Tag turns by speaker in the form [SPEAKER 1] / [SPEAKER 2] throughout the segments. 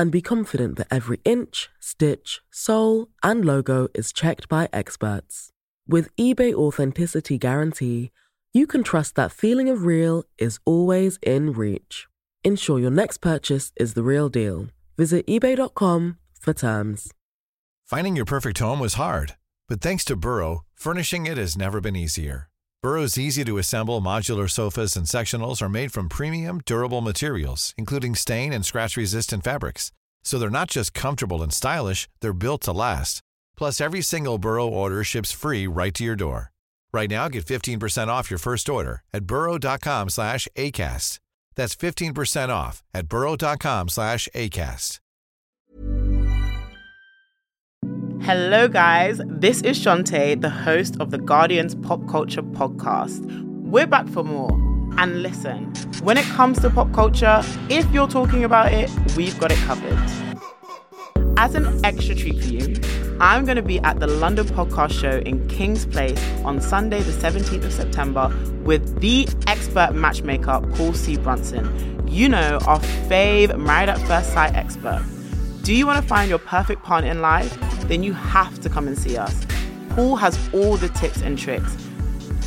[SPEAKER 1] and be confident that every inch, stitch, sole, and logo is checked by experts. With eBay Authenticity Guarantee, you can trust that feeling of real is always in reach. Ensure your next purchase is the real deal. Visit eBay.com for terms.
[SPEAKER 2] Finding your perfect home was hard, but thanks to Burrow, furnishing it has never been easier. Burrow's easy to assemble modular sofas and sectionals are made from premium, durable materials, including stain and scratch resistant fabrics. So they're not just comfortable and stylish, they're built to last. Plus, every single Burrow order ships free right to your door. Right now, get 15% off your first order at burrow.com slash ACAST. That's 15% off at burrow.com slash ACAST.
[SPEAKER 3] Hello, guys. This is Chanté, the host of the Guardians Pop Culture Podcast. We're back for more. And listen, when it comes to pop culture, if you're talking about it, we've got it covered. As an extra treat for you, I'm going to be at the London Podcast Show in King's Place on Sunday, the 17th of September, with the expert matchmaker, Paul C. Brunson. You know, our fave Married at First Sight expert. Do you want to find your perfect partner in life? Then you have to come and see us. Paul has all the tips and tricks.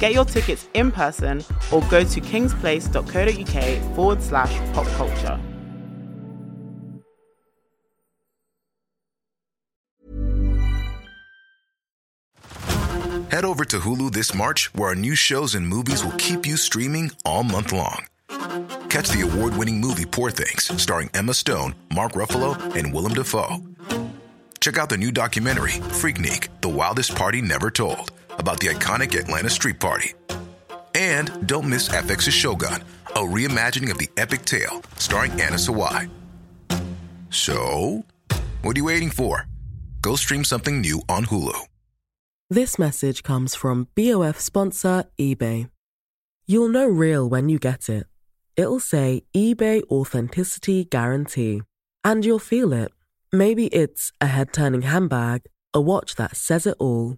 [SPEAKER 3] Get your tickets in person or go to kingsplace.co.uk forward slash pop culture.
[SPEAKER 4] Head over to Hulu this March, where our new shows and movies will keep you streaming all month long. Catch the award winning movie Poor Things, starring Emma Stone, Mark Ruffalo, and Willem Dafoe. Check out the new documentary, Freaknik The Wildest Party Never Told, about the iconic Atlanta Street Party. And don't miss FX's Shogun, a reimagining of the epic tale, starring Anna Sawai. So, what are you waiting for? Go stream something new on Hulu.
[SPEAKER 1] This message comes from BOF sponsor eBay. You'll know real when you get it. It'll say eBay Authenticity Guarantee. And you'll feel it. Maybe it's a head turning handbag, a watch that says it all,